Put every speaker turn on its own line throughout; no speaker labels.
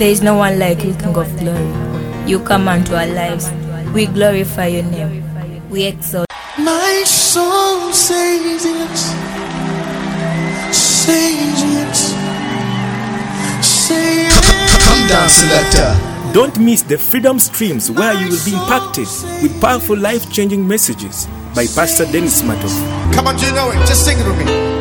There is no one like you, King of glory. You come unto our lives. We glorify your name. We exalt.
My soul says yes, says yes, say yes.
Come down, selector.
Don't miss the Freedom Streams where you will be impacted with powerful life changing messages by Pastor Dennis Matovu.
Come on, do you know it? Just sing it with me.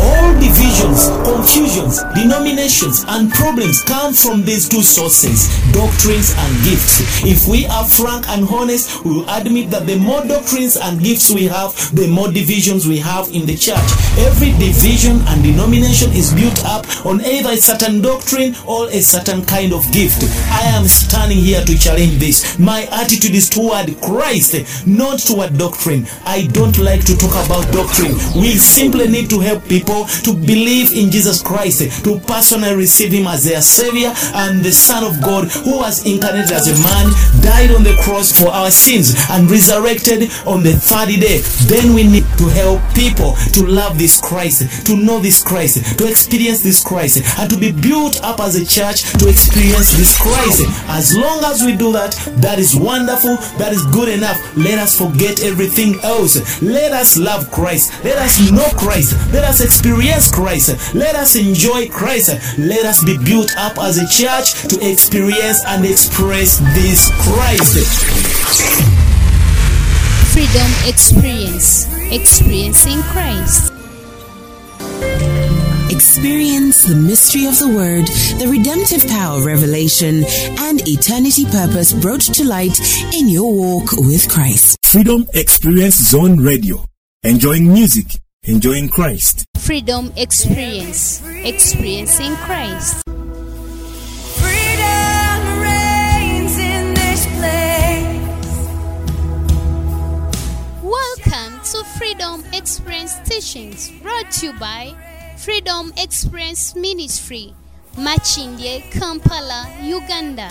All divisions, confusions, denominations, and problems come from these two sources doctrines and gifts. If we are frank and honest, we will admit that the more doctrines and gifts we have, the more divisions we have in the church. Every division and denomination is built up on either a certain doctrine or a certain kind of gift. I am standing here to challenge this. My attitude is toward Christ, not toward doctrine. I don't like to talk about doctrine. We simply need to help people to believe in Jesus Christ, to personally receive Him as their Savior and the Son of God who was incarnated as a man, died on the cross for our sins, and resurrected on the third day. Then we need to help people to love this Christ, to know this Christ, to experience this Christ, and to be built up as a church to experience this Christ. As long as we do that, that is wonderful, that is good enough. Let us forget everything else. Let us love Christ. Let us know Christ. Let us experience Christ. Let us enjoy Christ. Let us be built up as a church to experience and express this Christ.
Freedom Experience. Experiencing Christ.
Experience the mystery of the Word, the redemptive power of revelation, and eternity purpose brought to light in your walk with Christ.
Freedom Experience Zone Radio. Enjoying music, enjoying Christ.
Freedom Experience. Experiencing Christ.
Freedom reigns in this place.
Welcome to Freedom Experience Teachings brought to you by Freedom Experience Ministry, Makindye, Kampala, Uganda.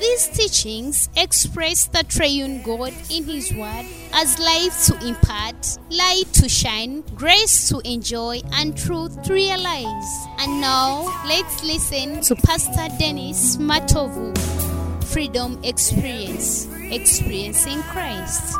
These teachings express the triune God in His Word as life to impart, light to shine, grace to enjoy, and truth to realize. And now, let's listen to Pastor Dennis Matovu. Freedom Experience, experiencing Christ.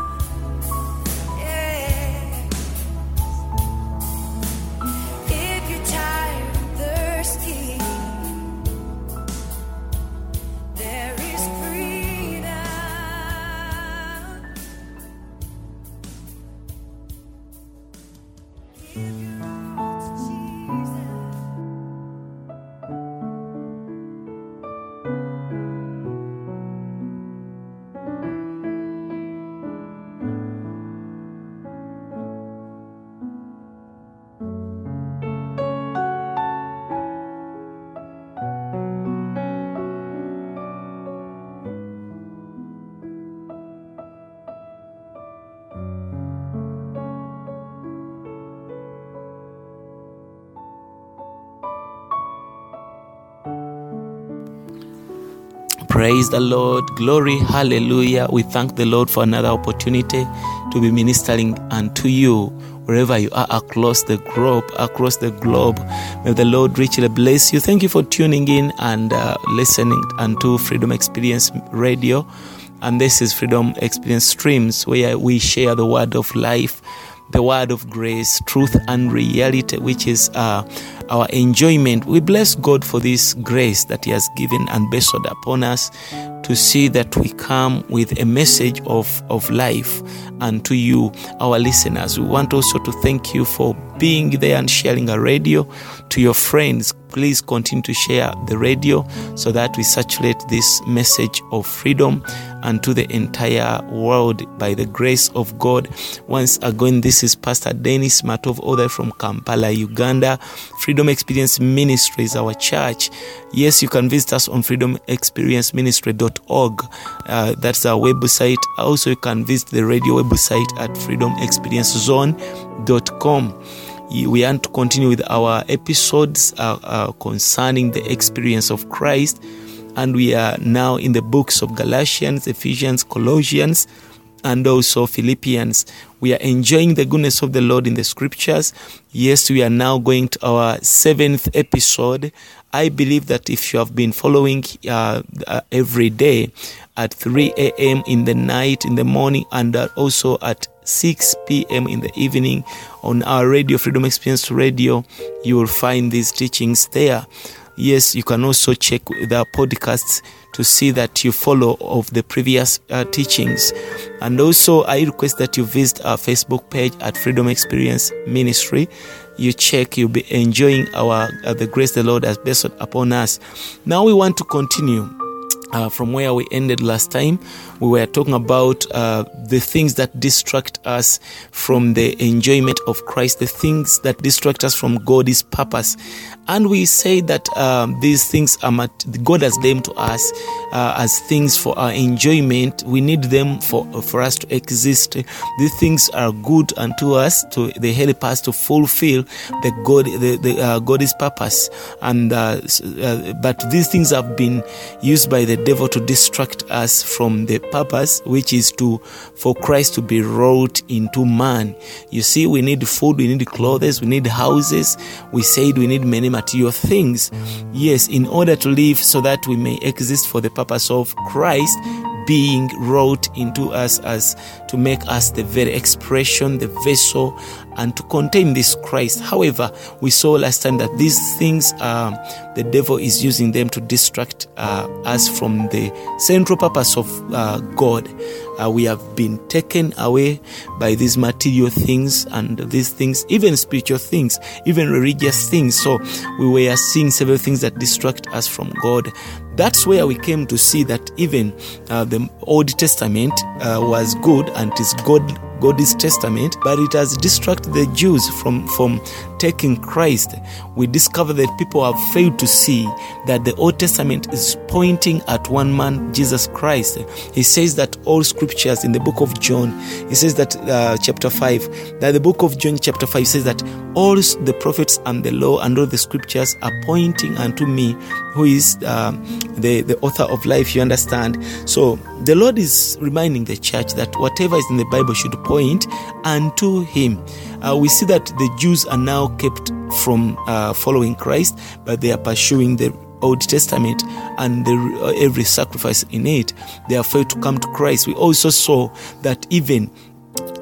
Praise the Lord. Glory. Hallelujah. We thank the Lord for another opportunity to be ministering unto you wherever you are across the globe, across the globe. May the Lord richly bless you. Thank you for tuning in and uh, listening unto Freedom Experience Radio. And this is Freedom Experience Streams where we share the word of life the word of grace, truth, and reality, which is uh, our enjoyment. We bless God for this grace that He has given and bestowed upon us to see that we come with a message of, of life and to you, our listeners. We want also to thank you for being there and sharing a radio to your friends. Please continue to share the radio so that we saturate this message of freedom and to the entire world by the grace of God. Once again, this is Pastor Dennis Matovu, author from Kampala, Uganda. Freedom Experience Ministry is our church. Yes, you can visit us on freedomexperienceministry.org. Uh, that's our website. Also, you can visit the radio website at freedomexperiencezone.com we want to continue with our episodes uh, uh, concerning the experience of Christ. and we are now in the books of Galatians, Ephesians, Colossians, and also Philippians. We are enjoying the goodness of the Lord in the scriptures. Yes, we are now going to our seventh episode. I believe that if you have been following uh, uh, every day at 3 a.m. in the night, in the morning, and uh, also at 6 p.m. in the evening on our radio, Freedom Experience Radio, you will find these teachings there. Yes, you can also check the podcasts to see that you follow of the previous uh, teachings. And also, I request that you visit our Facebook page at Freedom Experience Ministry. You check, you'll be enjoying our uh, the grace the Lord has bestowed upon us. Now we want to continue. Uh, from where we ended last time, we were talking about uh, the things that distract us from the enjoyment of Christ, the things that distract us from God's purpose. And we say that um, these things are mat- God has them to us uh, as things for our enjoyment. We need them for for us to exist. These things are good unto us. To they help us to fulfill the God the, the uh, God's purpose. And uh, uh, but these things have been used by the devil to distract us from the purpose, which is to for Christ to be wrought into man. You see, we need food, we need clothes, we need houses. We said we need many material things. Yes, in order to live so that we may exist for the purpose of Christ being wrought into us as to make us the very expression, the vessel, and to contain this Christ. However, we saw last time that these things, um, the devil is using them to distract uh, us from the central purpose of uh, God. Uh, we have been taken away by these material things and these things, even spiritual things, even religious things. So we were seeing several things that distract us from God. That's where we came to see that even uh, the Old Testament uh, was good and is God God's testament, but it has distracted the Jews from, from taking Christ. We discover that people have failed to see that the Old Testament is pointing at one man, Jesus Christ. He says that all scriptures in the book of John, he says that uh, chapter 5, that the book of John chapter 5 says that all the prophets and the law and all the scriptures are pointing unto me, who is uh, the, the author of life, you understand. So the Lord is reminding the church that whatever is in the Bible should point unto him. Uh, we see that the Jews are now kept from uh, following Christ, but they are pursuing the Old Testament and the, uh, every sacrifice in it. They are failed to come to Christ. We also saw that even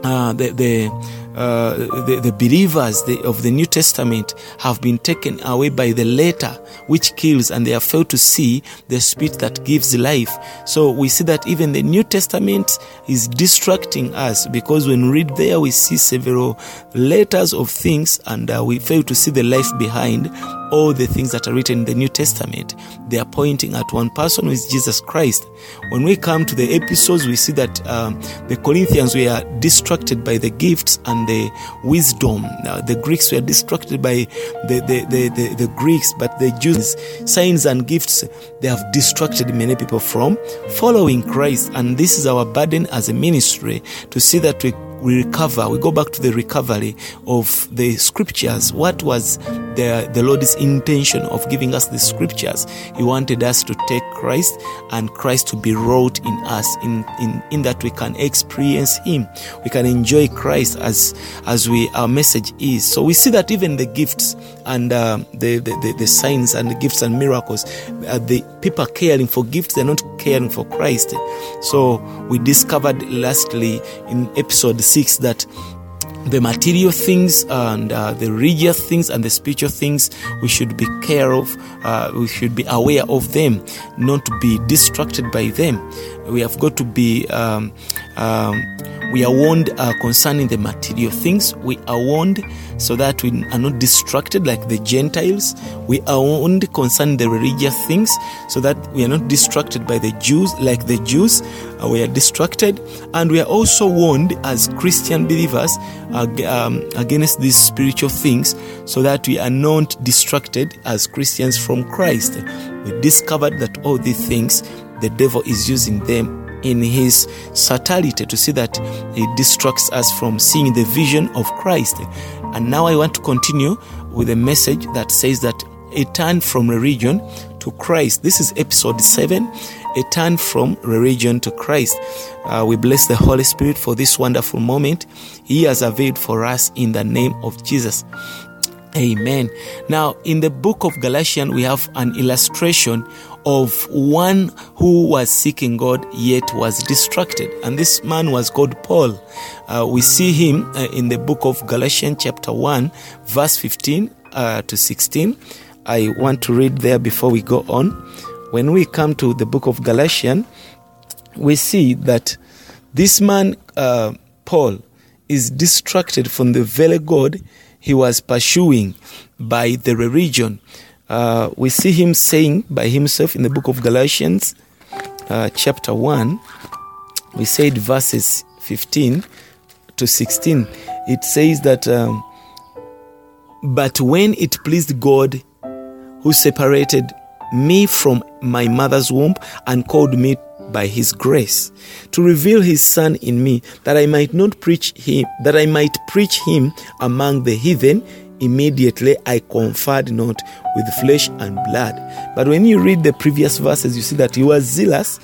uh, the the, uh, the the believers of the New Testament have been taken away by the letter which kills, and they have failed to see the spirit that gives life. So we see that even the New Testament is distracting us because when we read there, we see several letters of things, and uh, we fail to see the life behind all the things that are written in the New Testament. They are pointing at one person who is Jesus Christ. When we come to the episodes, we see that um, the Corinthians were distracted by the gifts and the wisdom. Uh, the Greeks were distracted by the, the, the, the, the Greeks, but the Jews, signs and gifts, they have distracted many people from following Christ. And this is our burden as a ministry to see that we we recover, we go back to the recovery of the scriptures. What was the, the Lord's intention of giving us the scriptures? He wanted us to take Christ and Christ to be wrought in us, in, in, in that we can experience Him. We can enjoy Christ as, as we, our message is. So we see that even the gifts and uh, the, the, the, signs and the gifts and miracles, uh, the people are caring for gifts, they're not caring for Christ. So we discovered lastly in episode 6 that the material things and uh, the religious things and the spiritual things we should be care of uh, we should be aware of them not be distracted by them we have got to be um, um, we are warned uh, concerning the material things. We are warned so that we are not distracted like the gentiles. We are warned concerning the religious things so that we are not distracted by the jews. Like the jews uh, we are distracted. And we are also warned as christian believers um, against these spiritual things so that we are not distracted as christians from christ. We discovered that all these things the devil is using them in his subtlety to see that he distracts us from seeing the vision of Christ. And now I want to continue with a message that says that a turn from religion to Christ. This is episode 7, a turn from religion to Christ. Uh, we bless the Holy Spirit for this wonderful moment He has availed for us in the name of Jesus. Amen. Now, in the book of Galatians, we have an illustration of one who was seeking God yet was distracted. And this man was called Paul. Uh, we see him uh, in the book of Galatians, chapter 1, verse 15 uh, to 16. I want to read there before we go on. When we come to the book of Galatians, we see that this man, uh, Paul, is distracted from the very God he was pursuing by the religion. Uh, we see him saying by himself in the book of Galatians, uh, chapter 1, we said verses 15 to 16. It says that, um, but when it pleased God who separated me from my mother's womb and called me by his grace to reveal his son in me that I might not preach him that I might preach him among the heathen immediately I conferred not with flesh and blood. But when you read the previous verses you see that he was zealous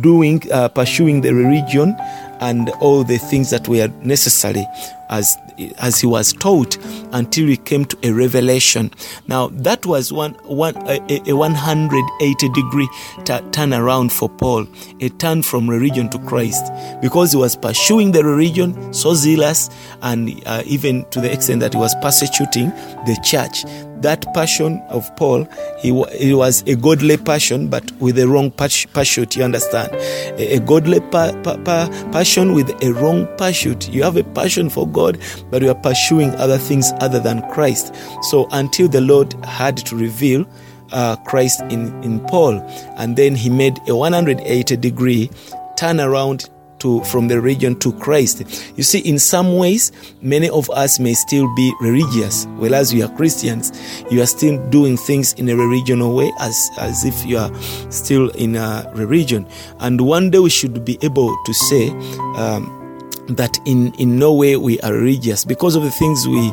doing uh, pursuing the religion and all the things that were necessary as as he was taught until he came to a revelation now that was one one a, a 180 degree t- turn around for paul a turn from religion to christ because he was pursuing the religion so zealous and uh, even to the extent that he was persecuting the church that passion of Paul, he, it was a godly passion, but with a wrong pursuit. You understand? A, a godly pa- pa- pa- passion with a wrong pursuit. You have a passion for God, but we are pursuing other things other than Christ. So until the Lord had to reveal uh, Christ in, in Paul, and then he made a 180 degree turn around to from the religion to Christ. You see, in some ways, many of us may still be religious, whereas we are Christians. You are still doing things in a regional way, as as if you are still in a religion. And one day we should be able to say. Um, that in in no way we are religious because of the things we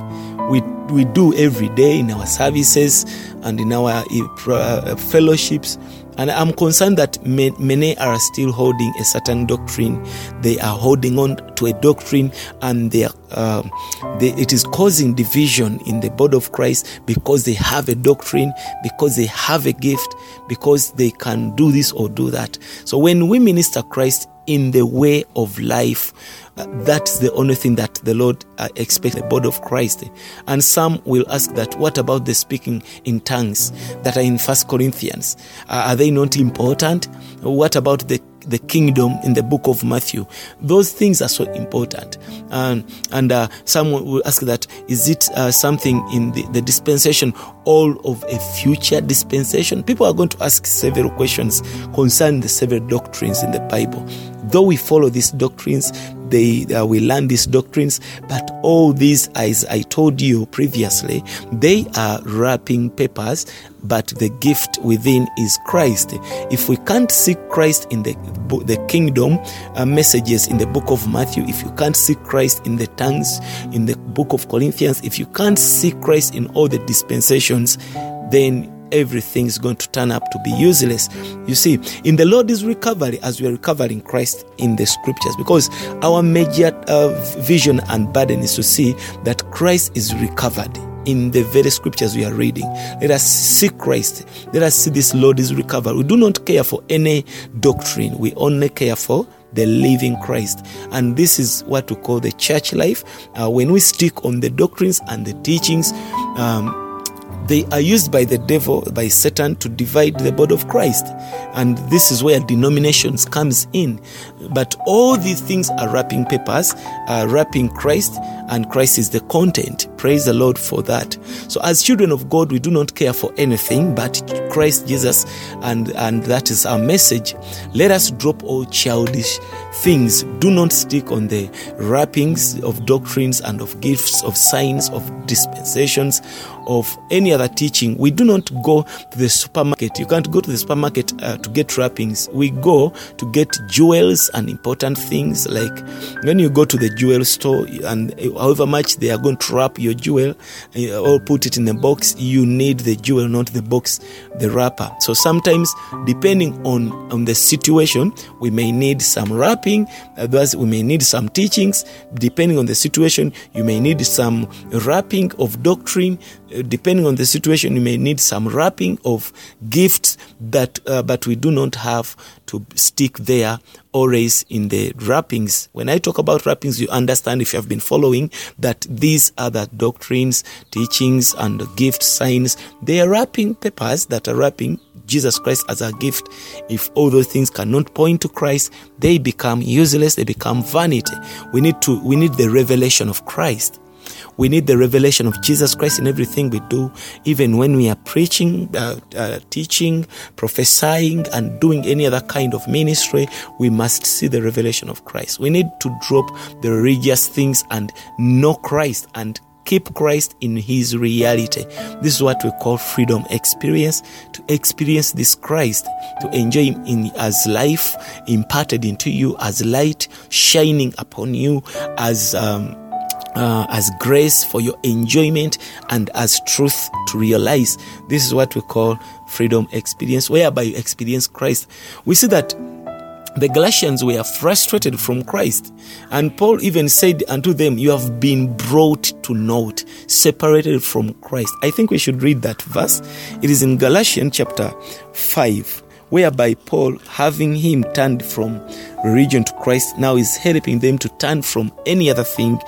we we do every day in our services and in our uh, fellowships and I'm concerned that many are still holding a certain doctrine. They are holding on to a doctrine, and they are, um, they, it is causing division in the body of Christ because they have a doctrine, because they have a gift, because they can do this or do that. So when we minister Christ in the way of life, that's the only thing that the Lord uh, expects the body of Christ. And some will ask that, what about the speaking in tongues that are in First Corinthians? Uh, are they not important? What about the the kingdom in the book of Matthew. Those things are so important. Um, and uh, someone will ask that is it uh, something in the, the dispensation, all of a future dispensation? People are going to ask several questions concerning the several doctrines in the Bible. Though we follow these doctrines, they uh, we learn these doctrines, but all these, as I told you previously, they are wrapping papers, but the gift within is Christ. If we can't see Christ in the the kingdom uh, messages in the book of Matthew, if you can't see Christ in the tongues in the book of Corinthians, if you can't see Christ in all the dispensations, then everything is going to turn up to be useless. You see, in the Lord is recovery as we are recovering Christ in the scriptures because our major uh, vision and burden is to see that Christ is recovered in the very scriptures we are reading. Let us see Christ. Let us see this Lord is recovered. We do not care for any doctrine. We only care for the living Christ. And this is what we call the church life. Uh, when we stick on the doctrines and the teachings, um, they are used by the devil by satan to divide the body of christ. And this is where denominations comes in. But all these things are wrapping papers are wrapping christ and christ is the content. Praise the lord for that. So as children of god we do not care for anything but christ jesus and and that is our message. Let us drop all childish things. Do not stick on the wrappings of doctrines and of gifts of signs of dispensations of any other teaching, we do not go to the supermarket. You can't go to the supermarket uh, to get wrappings. We go to get jewels and important things. Like when you go to the jewel store, and however much they are going to wrap your jewel uh, or put it in a box, you need the jewel, not the box, the wrapper. So sometimes, depending on on the situation, we may need some wrapping. Otherwise, we may need some teachings. Depending on the situation, you may need some wrapping of doctrine. Depending on the situation, you may need some wrapping of gifts that, uh, but we do not have to stick there always in the wrappings. When I talk about wrappings, you understand if you have been following that these are the doctrines, teachings, and gift signs. They are wrapping papers that are wrapping Jesus Christ as a gift. If all those things cannot point to Christ, they become useless, they become vanity. We need to we need the revelation of Christ. We need the revelation of Jesus Christ in everything we do, even when we are preaching, uh, uh, teaching, prophesying, and doing any other kind of ministry. We must see the revelation of Christ. We need to drop the religious things and know Christ and keep Christ in his reality. This is what we call freedom experience to experience this Christ, to enjoy him in as life imparted into you, as light shining upon you, as um, uh, as grace for your enjoyment and as truth to realize. This is what we call freedom experience, whereby you experience Christ. We see that the Galatians were frustrated from Christ. And Paul even said unto them, You have been brought to naught, separated from Christ. I think we should read that verse. It is in Galatians chapter 5, whereby Paul, having him turned from religion to Christ, now is helping them to turn from any other thing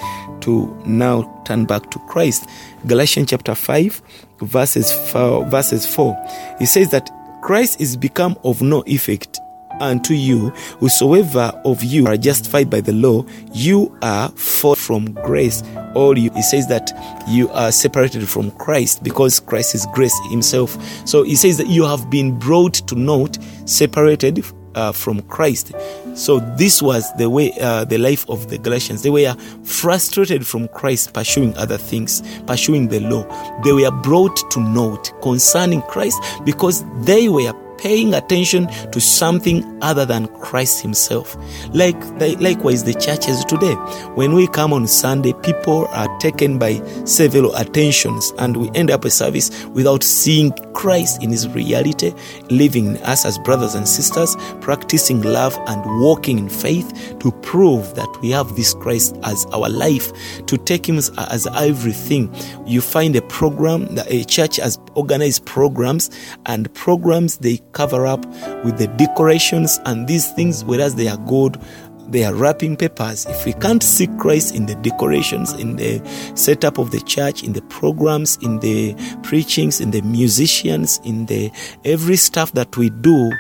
to now turn back to Christ. Galatians chapter 5, verses 4, verses 4. He says that Christ is become of no effect unto you, whosoever of you are justified by the law, you are far from grace. All you, he says that you are separated from Christ because Christ is grace himself. So he says that you have been brought to naught, separated uh, from Christ. So this was the way, uh, the life of the Galatians. They were frustrated from Christ, pursuing other things, pursuing the law. They were brought to naught concerning Christ because they were paying attention to something other than Christ Himself. Like likewise, the churches today, when we come on Sunday, people are taken by several attentions, and we end up a service without seeing Christ in His reality, living in us as brothers and sisters, practicing love and walking in faith to prove that we have this Christ as our life, to take Him as, as everything. You find a program that a church has organized programs, and programs they cover up with the decorations and these things, whereas they are good. They are wrapping papers. If we can't see Christ in the decorations, in the setup of the church, in the programs, in the preachings, in the musicians, in the every stuff that we do,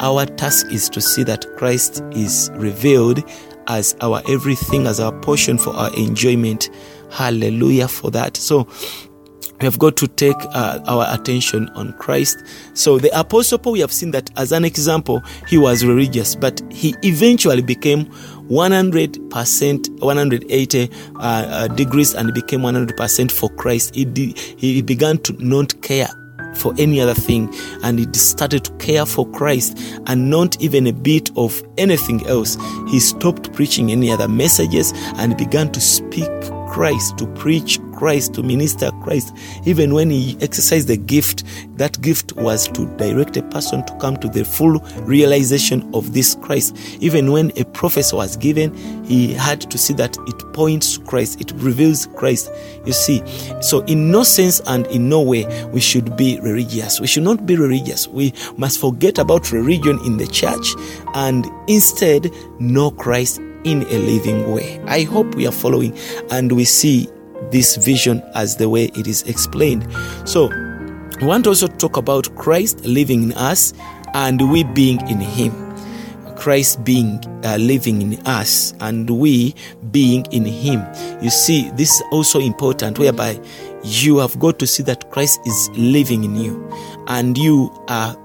our task is to see that Christ is revealed as our everything, as our portion for our enjoyment. Hallelujah for that. So we have got to take uh, our attention on Christ. So the apostle Paul, we have seen that as an example, he was religious, but he eventually became 100%, 180 uh, uh, degrees and became 100% for Christ. He, de- he began to not care for any other thing and he started to care for Christ and not even a bit of anything else. He stopped preaching any other messages and began to speak Christ, to preach Christ, to minister Christ. Even when he exercised the gift, that gift was to direct a person to come to the full realization of this Christ. Even when a prophecy was given, he had to see that it points to Christ, it reveals Christ. You see, so in no sense and in no way we should be religious. We should not be religious. We must forget about religion in the church and instead know Christ in a living way. I hope we are following and we see this vision as the way it is explained. So, we want to also talk about Christ living in us and we being in Him. Christ being uh, living in us and we being in Him. You see, this is also important, whereby you have got to see that Christ is living in you and you are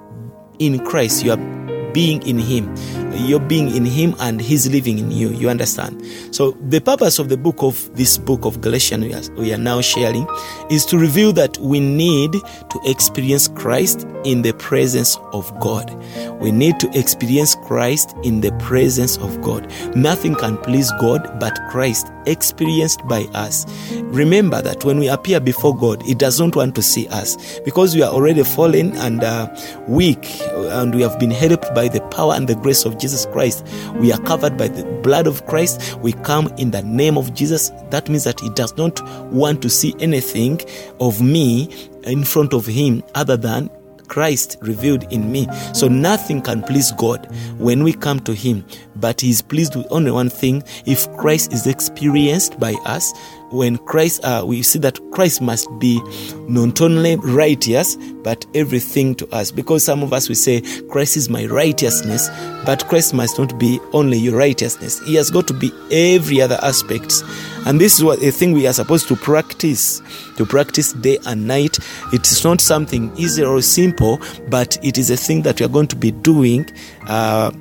in Christ. You are being in Him. You're being in him and he's living in you. You understand? So the purpose of the book of this book of Galatians we are, we are now sharing is to reveal that we need to experience Christ in the presence of God. We need to experience Christ in the presence of God. Nothing can please God but Christ experienced by us. Remember that when we appear before God, He does not want to see us because we are already fallen and uh, weak, and we have been helped by the power and the grace of Jesus Christ. We are covered by the blood of Christ. We come in the name of Jesus. That means that He does not want to see anything of me in front of Him other than Christ revealed in me. So nothing can please God when we come to Him, but He is pleased with only one thing if Christ is experienced by us. When Christ, uh, we see that Christ must be not only righteous, but everything to us. Because some of us we say, Christ is my righteousness, but Christ must not be only your righteousness. He has got to be every other aspect. And this is what a thing we are supposed to practice, to practice day and night. It is not something easy or simple, but it is a thing that we are going to be doing uh,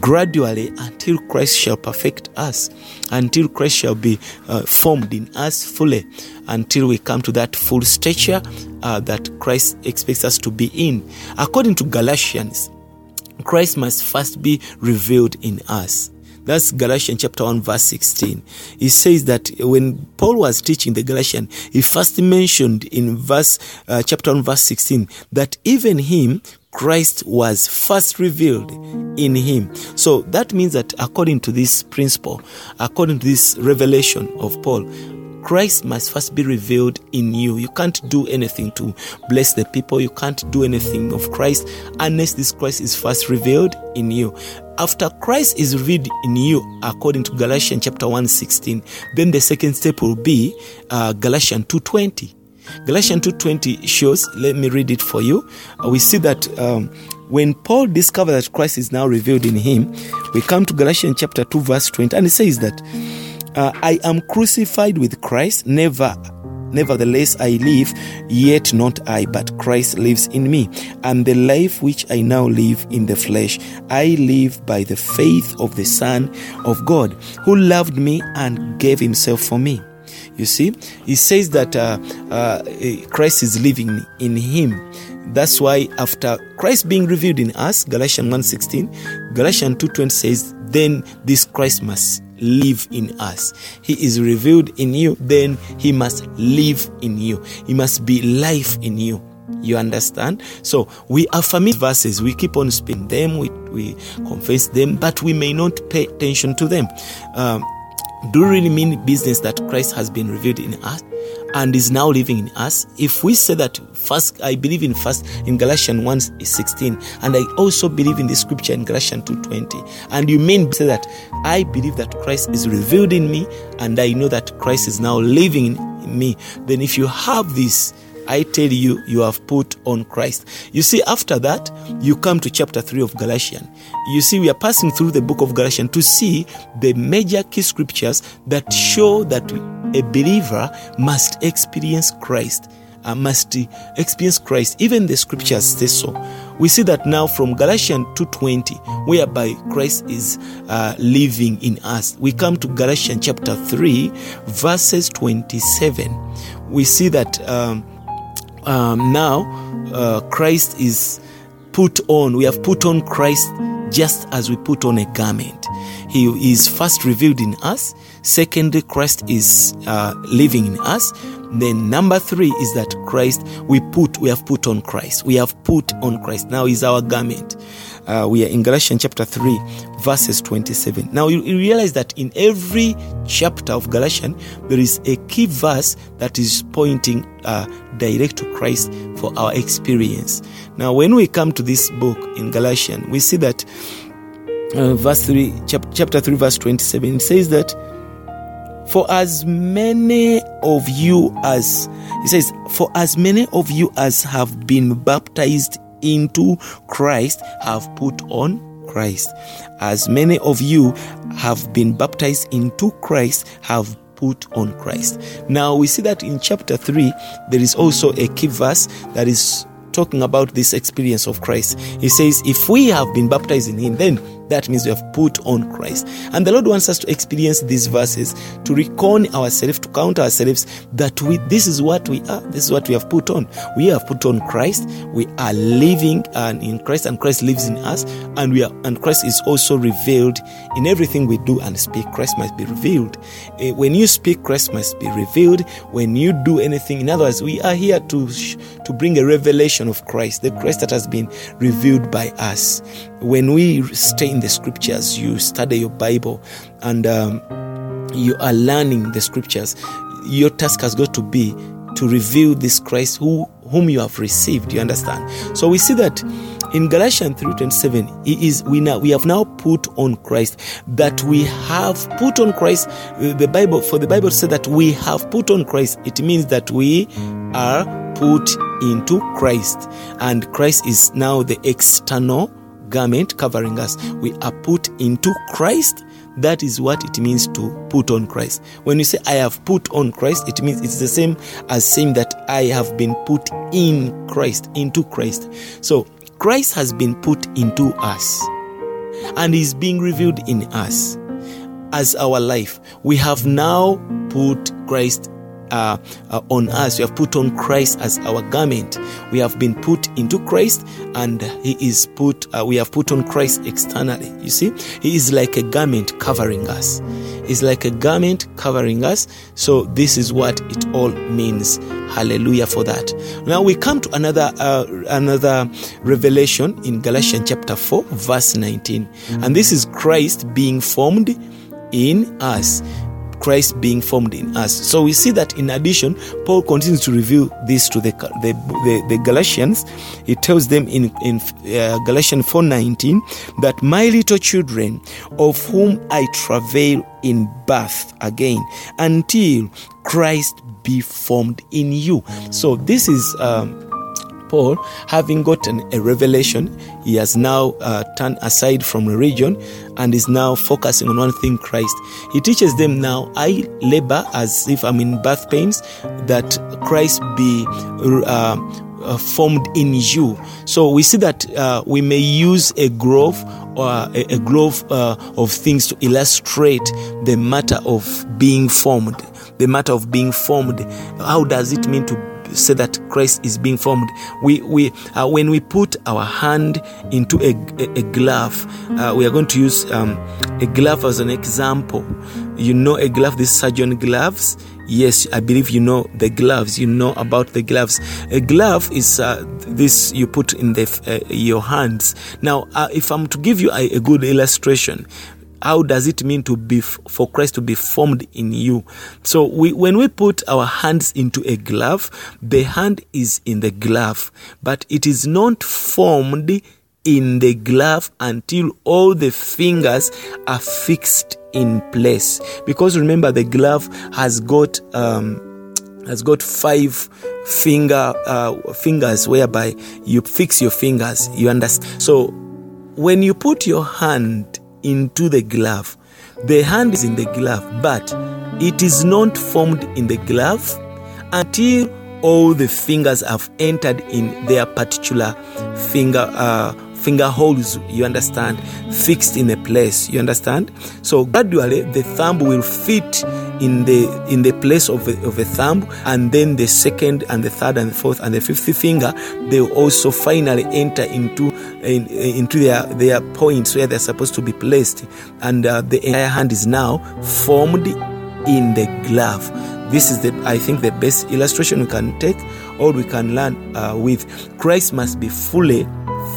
gradually until Christ shall perfect us, until Christ shall be uh, formed in us fully, until we come to that full stature uh, that Christ expects us to be in. According to Galatians, Christ must first be revealed in us. That's Galatians chapter 1 verse 16. He says that when Paul was teaching the Galatians, he first mentioned in verse uh, chapter 1 verse 16 that even him Christ was first revealed in him. So that means that according to this principle, according to this revelation of Paul, Christ must first be revealed in you. You can't do anything to bless the people. You can't do anything of Christ unless this Christ is first revealed in you. After Christ is revealed in you, according to Galatians chapter 1 16, then the second step will be uh, Galatians 2.20. Galatians 2.20 shows, let me read it for you. Uh, we see that um, when Paul discovered that Christ is now revealed in him, we come to Galatians chapter 2 verse 20 and it says that uh, I am crucified with Christ, never Nevertheless, I live, yet not I, but Christ lives in me. And the life which I now live in the flesh, I live by the faith of the Son of God, who loved me and gave himself for me. You see, he says that uh, uh, Christ is living in him. That's why after Christ being revealed in us, Galatians 1.16, Galatians 2.20 says, then this Christ must live in us. He is revealed in you, then he must live in you. He must be life in you. You understand? So we are familiar verses, we keep on speaking them, we, we confess them, but we may not pay attention to them. Um, do really mean business that Christ has been revealed in us and is now living in us? If we say that first, I believe in first in Galatians 1 16, and I also believe in the scripture in Galatians 2 20, and you mean say that I believe that Christ is revealed in me and I know that Christ is now living in me, then if you have this, I tell you, you have put on Christ. You see, after that, you come to chapter 3 of Galatians. You see, we are passing through the book of Galatians to see the major key scriptures that show that a believer must experience Christ. Uh, must experience Christ. Even the scriptures say so. We see that now from Galatians 2.20, whereby Christ is uh, living in us. We come to Galatians chapter 3, verses 27. We see that um, um, now uh, Christ is put on. We have put on Christ just as we put on a garment. He is first revealed in us. Secondly, Christ is uh, living in us. Then number three is that Christ we put we have put on Christ. We have put on Christ. Now is our garment. Uh, we are in Galatians chapter 3, verses 27. Now you, you realize that in every chapter of Galatians, there is a key verse that is pointing uh, direct to Christ for our experience. Now, when we come to this book in Galatians, we see that uh, verse 3, chap- chapter 3, verse 27, it says that for as many of you as, he says, for as many of you as have been baptized into Christ have put on Christ. As many of you have been baptized into Christ have put on Christ. Now we see that in chapter 3, there is also a key verse that is talking about this experience of Christ. He says, If we have been baptized in Him, then That means we have put on Christ. And the Lord wants us to experience these verses to recon ourselves, to count ourselves that we this is what we are. This is what we have put on. We have put on Christ. We are living and in Christ, and Christ lives in us, and we are and Christ is also revealed in everything we do and speak. Christ must be revealed. Eh, When you speak, Christ must be revealed. When you do anything, in other words, we are here to to bring a revelation of Christ, the Christ that has been revealed by us. When we stay in the scriptures, you study your Bible, and um, you are learning the scriptures. Your task has got to be to reveal this Christ who whom you have received. You understand? So we see that in Galatians 3:27, he is we now we have now put on Christ. That we have put on Christ. The Bible for the Bible said that we have put on Christ. It means that we are put into Christ, and Christ is now the external garment covering us. We are put into Christ. That is what it means to put on Christ. When you say, I have put on Christ, it means it's the same as saying that I have been put in Christ, into Christ. So, Christ has been put into us and is being revealed in us as our life. We have now put Christ uh, uh, on us. We have put on Christ as our garment. We have been put into Christ, and He is put. Uh, we have put on Christ externally. You see, He is like a garment covering us. He's like a garment covering us. So this is what it all means. Hallelujah for that. Now we come to another uh, another revelation in Galatians chapter four, verse nineteen, and this is Christ being formed in us. Christ being formed in us. So we see that in addition, Paul continues to reveal this to the the, the, the Galatians. He tells them in in uh, Galatians 4:19 that my little children, of whom I travail in birth again, until Christ be formed in you. So this is. Um, Paul, having gotten a revelation, he has now uh, turned aside from religion and is now focusing on one thing Christ. He teaches them now, I labor as if I'm in birth pains, that Christ be uh, uh, formed in you. So we see that uh, we may use a grove or a, a grove uh, of things to illustrate the matter of being formed. The matter of being formed. How does it mean to say that Christ is being formed. We we uh, when we put our hand into a, a, a glove, uh, we are going to use um, a glove as an example. You know a glove, these surgeon gloves. Yes, I believe you know the gloves. You know about the gloves. A glove is uh, this you put in the uh, your hands. Now, uh, if I'm to give you a, a good illustration, how does it mean to be for Christ to be formed in you? So we, when we put our hands into a glove, the hand is in the glove, but it is not formed in the glove until all the fingers are fixed in place. Because remember, the glove has got um, has got five finger uh, fingers whereby you fix your fingers. You understand? So when you put your hand into the glove. The hand is in the glove, but it is not formed in the glove until all the fingers have entered in their particular finger uh, finger holes. You understand? Fixed in a place. You understand? So gradually, the thumb will fit in the in the place of a, of a thumb, and then the second and the third and the fourth and the fifth finger they will also finally enter into in, into their their points where they're supposed to be placed, and uh, the entire hand is now formed in the glove. This is the I think the best illustration we can take or we can learn uh, with. Christ must be fully,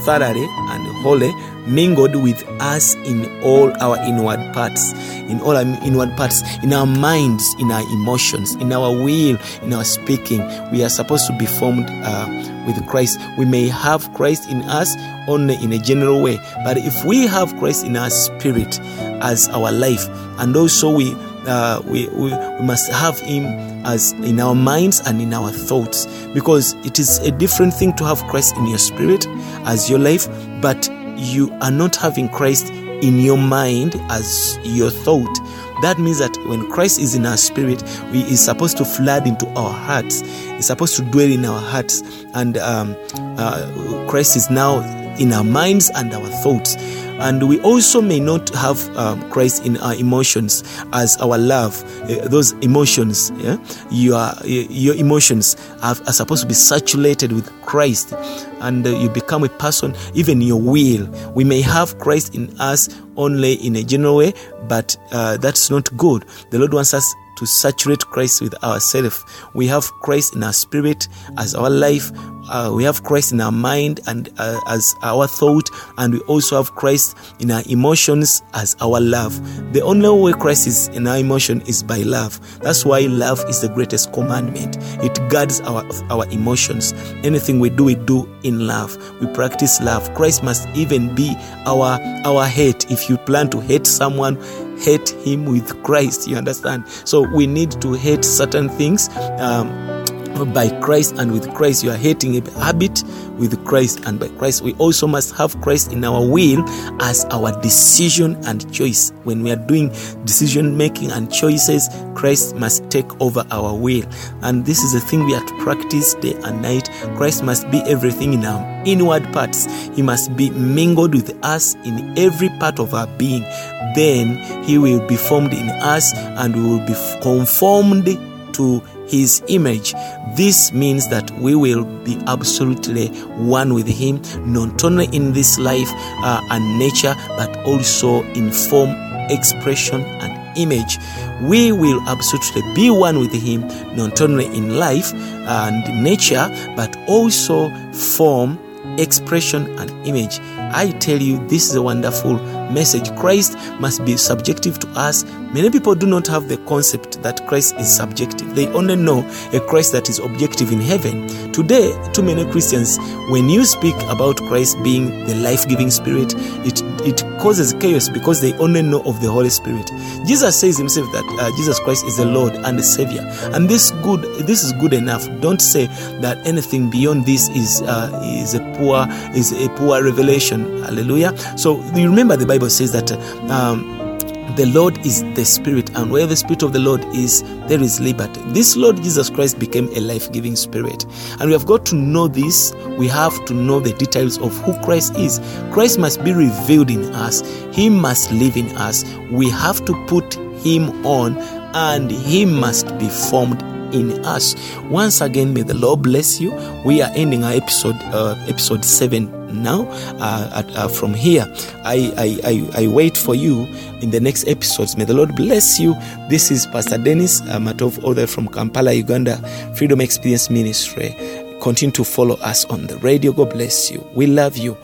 thoroughly, and wholly mingled with us in all our inward parts, in all our inward parts, in our minds, in our emotions, in our will, in our speaking. We are supposed to be formed uh, with Christ. We may have Christ in us only in a general way, but if we have Christ in our spirit as our life, and also we uh, we, we, we must have him as in our minds and in our thoughts because it is a different thing to have Christ in your spirit as your life, but you are not having Christ in your mind as your thought. That means that when Christ is in our spirit, we is supposed to flood into our hearts. He's supposed to dwell in our hearts, and um, uh, Christ is now in our minds and our thoughts. and we also may not have um, Christ in our emotions as our love. Uh, those emotions, yeah? your your emotions are, are supposed to be saturated with Christ, and you become a person. Even your will, we may have Christ in us only in a general way, but uh, that's not good. The Lord wants us to saturate Christ with ourselves. We have Christ in our spirit as our life. Uh, we have Christ in our mind and uh, as our thought, and we also have Christ in our emotions as our love. The only way Christ is in our emotion is by love. That's why love is the greatest commandment. It guards our our emotions. Anything we do, we do in love. We practice love. Christ must even be our our hate. If you plan to hate someone, hate him with Christ. You understand? So we need to hate certain things. Um, by Christ and with Christ, you are hating a habit with Christ and by Christ. We also must have Christ in our will as our decision and choice. When we are doing decision making and choices, Christ must take over our will. And this is a thing we have to practice day and night. Christ must be everything in our inward parts. He must be mingled with us in every part of our being. Then he will be formed in us and we will be conformed to his image. This means that we will be absolutely one with him, not only in this life uh, and nature, but also in form, expression, and image. We will absolutely be one with him, not only in life and nature, but also form, expression, and image. I tell you, this is a wonderful message. Christ must be subjective to us. Many people do not have the concept that Christ is subjective. They only know a Christ that is objective in heaven. Today, too many Christians, when you speak about Christ being the life giving spirit, it, it causes chaos because they only know of the Holy Spirit. Jesus says himself that uh, Jesus Christ is the Lord and the Savior. And this good this is good enough. Don't say that anything beyond this is uh, is a poor is a poor revelation. Hallelujah. So you remember the Bible says that um, the Lord is the Spirit, and where the Spirit of the Lord is, there is liberty. This Lord Jesus Christ became a life giving Spirit. And we have got to know this. We have to know the details of who Christ is. Christ must be revealed in us, He must live in us. We have to put Him on, and He must be formed in us. Once again, may the Lord bless you. We are ending our episode, uh, episode seven now. Uh, at, uh, from here, I, I, I, I wait for you in the next episodes. May the Lord bless you. This is Pastor Dennis uh, Matovu, way from Kampala, Uganda, Freedom Experience Ministry. Continue to follow us on the radio. God bless you. We love you.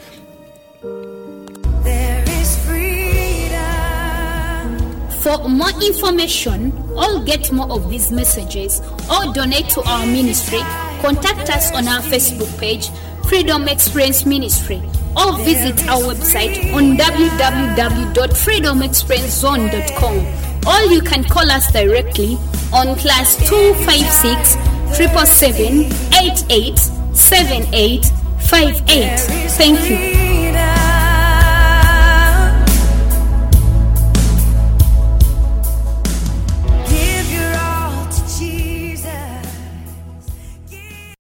For more information or get more of these messages or donate to our ministry, contact us on our Facebook page, Freedom Experience Ministry, or visit our website on www.freedomexperiencezone.com. Or you can call us directly on class plus 256 777 88 78 58. Thank you.